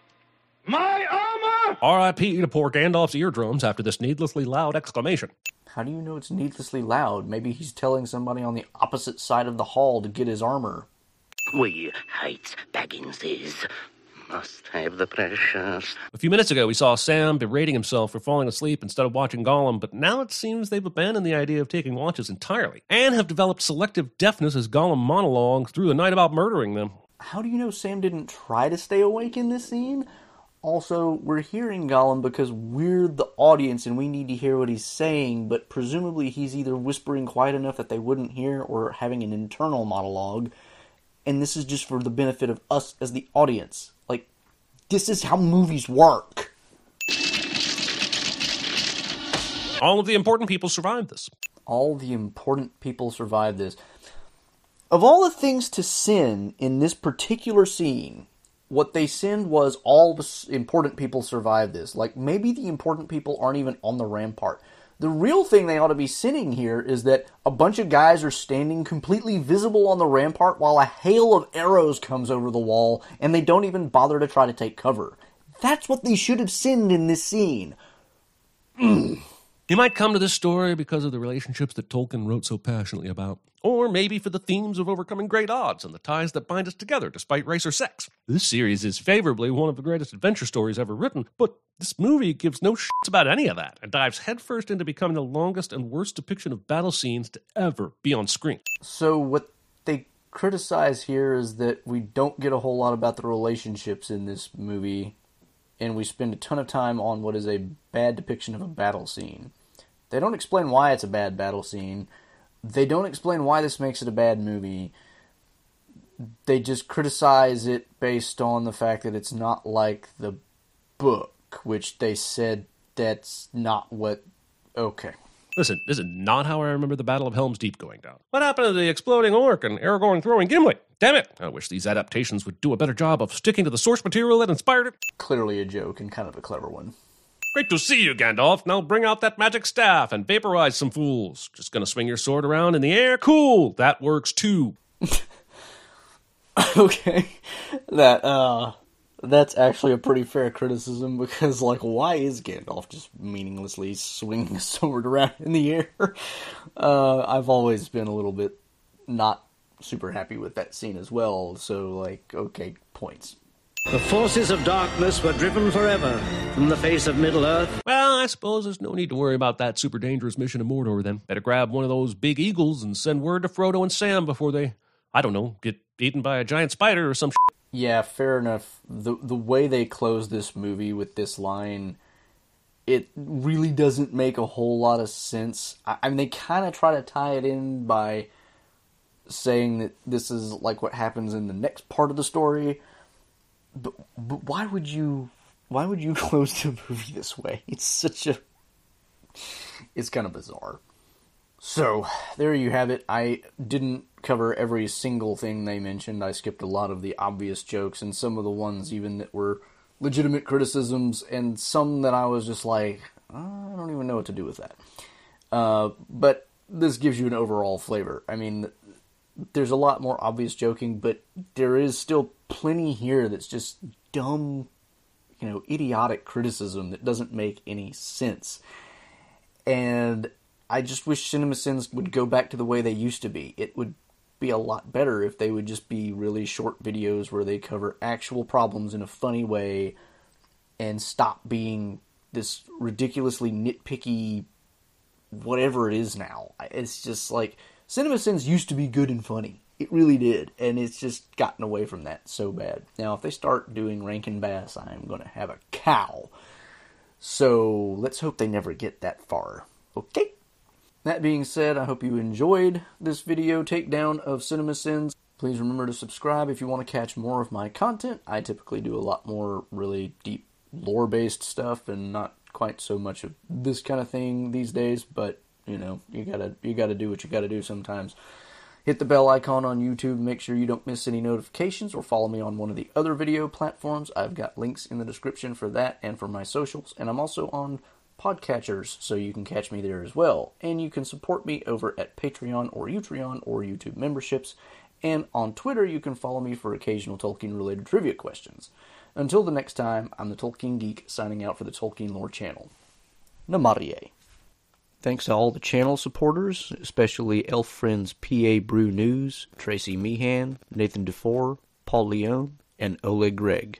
S5: My armor!
S3: R.I.P. to poor Gandalf's eardrums after this needlessly loud exclamation.
S1: How do you know it's needlessly loud? Maybe he's telling somebody on the opposite side of the hall to get his armor.
S14: We hate Bagginses. Must have the precious.
S3: A few minutes ago, we saw Sam berating himself for falling asleep instead of watching Gollum, but now it seems they've abandoned the idea of taking watches entirely and have developed selective deafness as Gollum monologues through the night about murdering them.
S1: How do you know Sam didn't try to stay awake in this scene? Also, we're hearing Gollum because we're the audience and we need to hear what he's saying, but presumably he's either whispering quiet enough that they wouldn't hear or having an internal monologue, and this is just for the benefit of us as the audience. Like, this is how movies work.
S3: All of the important people survived this.
S1: All the important people survived this. Of all the things to sin in this particular scene, what they sinned was all the important people survived this. Like, maybe the important people aren't even on the rampart. The real thing they ought to be sinning here is that a bunch of guys are standing completely visible on the rampart while a hail of arrows comes over the wall and they don't even bother to try to take cover. That's what they should have sinned in this scene. *clears throat*
S3: You might come to this story because of the relationships that Tolkien wrote so passionately about, or maybe for the themes of overcoming great odds and the ties that bind us together despite race or sex. This series is favorably one of the greatest adventure stories ever written, but this movie gives no shits about any of that and dives headfirst into becoming the longest and worst depiction of battle scenes to ever be on screen.
S1: So, what they criticize here is that we don't get a whole lot about the relationships in this movie, and we spend a ton of time on what is a bad depiction of a battle scene. They don't explain why it's a bad battle scene. They don't explain why this makes it a bad movie. They just criticize it based on the fact that it's not like the book, which they said that's not what. Okay.
S3: Listen, this is not how I remember the Battle of Helm's Deep going down. What happened to the exploding orc and Aragorn throwing Gimli? Damn it! I wish these adaptations would do a better job of sticking to the source material that inspired it.
S1: Clearly a joke and kind of a clever one.
S3: Great to see you, Gandalf. Now bring out that magic staff and vaporize some fools. Just gonna swing your sword around in the air? Cool. That works too. *laughs*
S1: okay. That, uh, that's actually a pretty fair criticism because, like, why is Gandalf just meaninglessly swinging a sword around in the air? *laughs* Uh, I've always been a little bit not super happy with that scene as well, so, like, okay, points.
S15: The forces of darkness were driven forever from the face of Middle Earth.
S3: Well, I suppose there's no need to worry about that super dangerous mission to Mordor then. Better grab one of those big eagles and send word to Frodo and Sam before they, I don't know, get eaten by a giant spider or some shit.
S1: Yeah, fair enough. The the way they close this movie with this line, it really doesn't make a whole lot of sense. I, I mean, they kind of try to tie it in by saying that this is like what happens in the next part of the story. But, but why would you why would you *laughs* close the movie this way? It's such a it's kind of bizarre. So, there you have it. I didn't cover every single thing they mentioned. I skipped a lot of the obvious jokes and some of the ones even that were legitimate criticisms and some that I was just like, I don't even know what to do with that. Uh, but this gives you an overall flavor. I mean, there's a lot more obvious joking, but there is still plenty here that's just dumb, you know, idiotic criticism that doesn't make any sense. And I just wish Cinema Sins would go back to the way they used to be. It would be a lot better if they would just be really short videos where they cover actual problems in a funny way and stop being this ridiculously nitpicky whatever it is now. It's just like Cinema Sins used to be good and funny. It really did, and it's just gotten away from that so bad. Now, if they start doing Rankin Bass, I'm going to have a cow. So let's hope they never get that far. Okay? That being said, I hope you enjoyed this video takedown of Cinema Sins. Please remember to subscribe if you want to catch more of my content. I typically do a lot more really deep lore based stuff and not quite so much of this kind of thing these days, but you know, you gotta you gotta do what you gotta do sometimes. Hit the bell icon on YouTube, make sure you don't miss any notifications, or follow me on one of the other video platforms. I've got links in the description for that and for my socials, and I'm also on podcatchers, so you can catch me there as well. And you can support me over at Patreon or Utreon or YouTube memberships. And on Twitter, you can follow me for occasional Tolkien related trivia questions. Until the next time, I'm the Tolkien Geek signing out for the Tolkien Lore channel. Namarie. Thanks to all the channel supporters, especially Elf Friends PA Brew News, Tracy Meehan, Nathan DeFore, Paul Leone, and Oleg Gregg.